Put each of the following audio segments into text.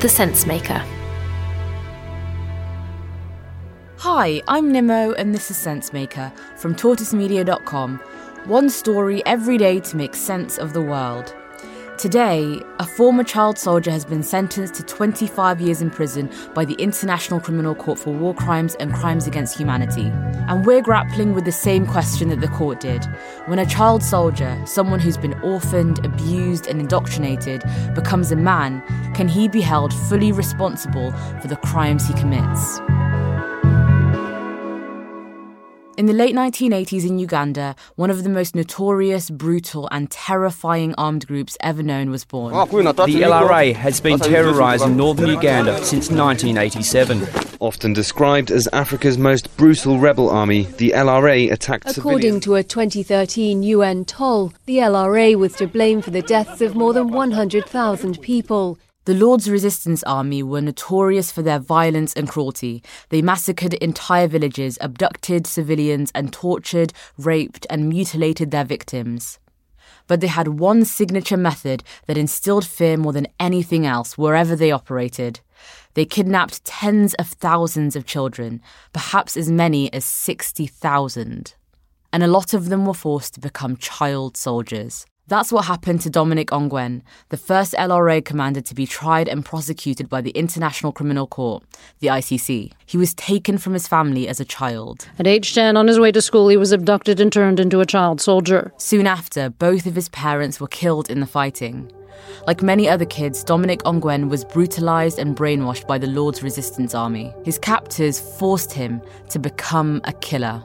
The Sense Maker. Hi, I'm Nimo, and this is Sensemaker from tortoisemedia.com. One story every day to make sense of the world. Today, a former child soldier has been sentenced to 25 years in prison by the International Criminal Court for war crimes and crimes against humanity. And we're grappling with the same question that the court did. When a child soldier, someone who's been orphaned, abused, and indoctrinated, becomes a man, can he be held fully responsible for the crimes he commits? In the late 1980s in Uganda, one of the most notorious, brutal, and terrifying armed groups ever known was born. The LRA has been terrorising northern Uganda since 1987. Often described as Africa's most brutal rebel army, the LRA attacked According civilians. to a 2013 UN toll, the LRA was to blame for the deaths of more than 100,000 people. The Lord's Resistance Army were notorious for their violence and cruelty. They massacred entire villages, abducted civilians, and tortured, raped, and mutilated their victims. But they had one signature method that instilled fear more than anything else wherever they operated. They kidnapped tens of thousands of children, perhaps as many as 60,000. And a lot of them were forced to become child soldiers. That's what happened to Dominic Ongwen, the first LRA commander to be tried and prosecuted by the International Criminal Court, the ICC. He was taken from his family as a child. At age 10, on his way to school, he was abducted and turned into a child soldier. Soon after, both of his parents were killed in the fighting. Like many other kids, Dominic Ongwen was brutalized and brainwashed by the Lord's Resistance Army. His captors forced him to become a killer.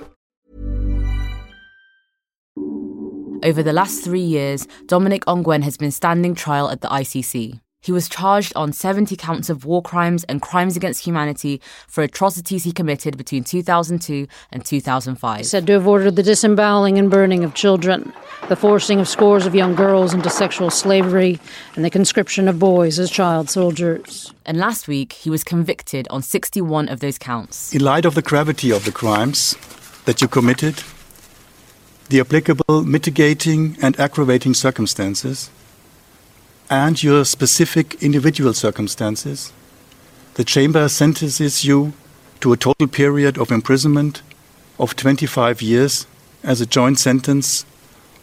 Over the last three years, Dominic Ongwen has been standing trial at the ICC. He was charged on 70 counts of war crimes and crimes against humanity for atrocities he committed between 2002 and 2005. Said to have ordered the disemboweling and burning of children, the forcing of scores of young girls into sexual slavery, and the conscription of boys as child soldiers. And last week, he was convicted on 61 of those counts. In light of the gravity of the crimes that you committed, the applicable mitigating and aggravating circumstances, and your specific individual circumstances, the Chamber sentences you to a total period of imprisonment of 25 years as a joint sentence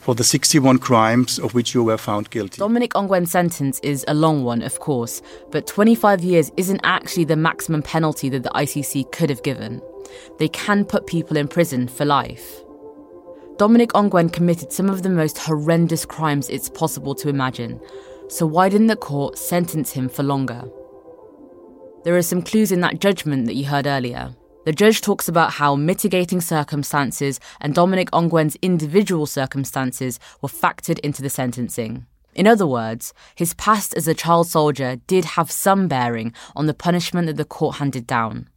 for the 61 crimes of which you were found guilty. Dominic Ongwen's sentence is a long one, of course, but 25 years isn't actually the maximum penalty that the ICC could have given. They can put people in prison for life. Dominic Ongwen committed some of the most horrendous crimes it's possible to imagine, so why didn't the court sentence him for longer? There are some clues in that judgment that you heard earlier. The judge talks about how mitigating circumstances and Dominic Ongwen's individual circumstances were factored into the sentencing. In other words, his past as a child soldier did have some bearing on the punishment that the court handed down.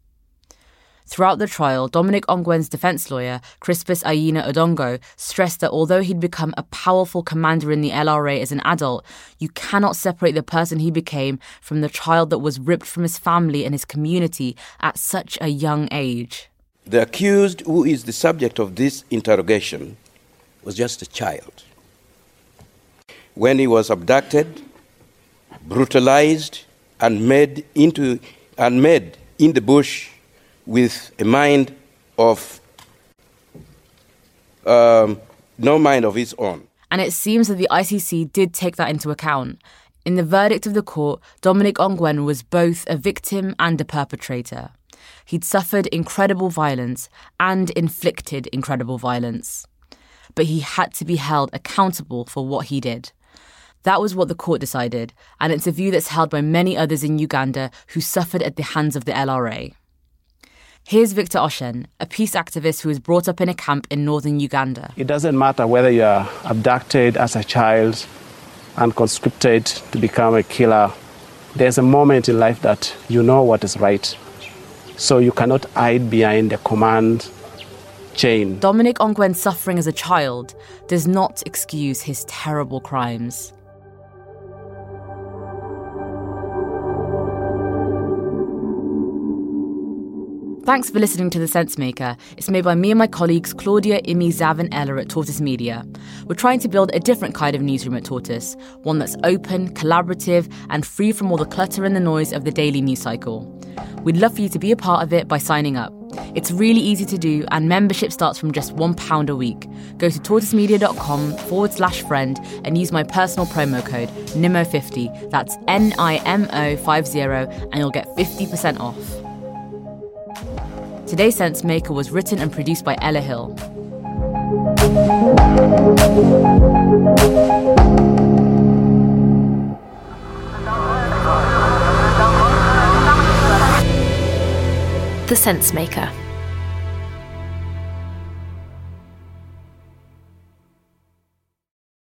Throughout the trial, Dominic Ongwen's defense lawyer, Krispus Ayena Odongo, stressed that although he'd become a powerful commander in the LRA as an adult, you cannot separate the person he became from the child that was ripped from his family and his community at such a young age. The accused, who is the subject of this interrogation, was just a child. When he was abducted, brutalized, and made into and made in the bush with a mind of um, no mind of its own. And it seems that the ICC did take that into account. In the verdict of the court, Dominic Ongwen was both a victim and a perpetrator. He'd suffered incredible violence and inflicted incredible violence. But he had to be held accountable for what he did. That was what the court decided, and it's a view that's held by many others in Uganda who suffered at the hands of the LRA. Here's Victor Ochen, a peace activist who was brought up in a camp in northern Uganda. It doesn't matter whether you are abducted as a child and conscripted to become a killer. There's a moment in life that you know what is right. So you cannot hide behind the command chain. Dominic Ongwen's suffering as a child does not excuse his terrible crimes. Thanks for listening to The Sense Maker. It's made by me and my colleagues Claudia, Imi, Zav, and Ella at Tortoise Media. We're trying to build a different kind of newsroom at Tortoise, one that's open, collaborative, and free from all the clutter and the noise of the daily news cycle. We'd love for you to be a part of it by signing up. It's really easy to do, and membership starts from just £1 a week. Go to tortoisemedia.com forward slash friend and use my personal promo code NIMO50. That's N I M O 50, and you'll get 50% off. Today's Sense Maker was written and produced by Ella Hill. The Sense Maker.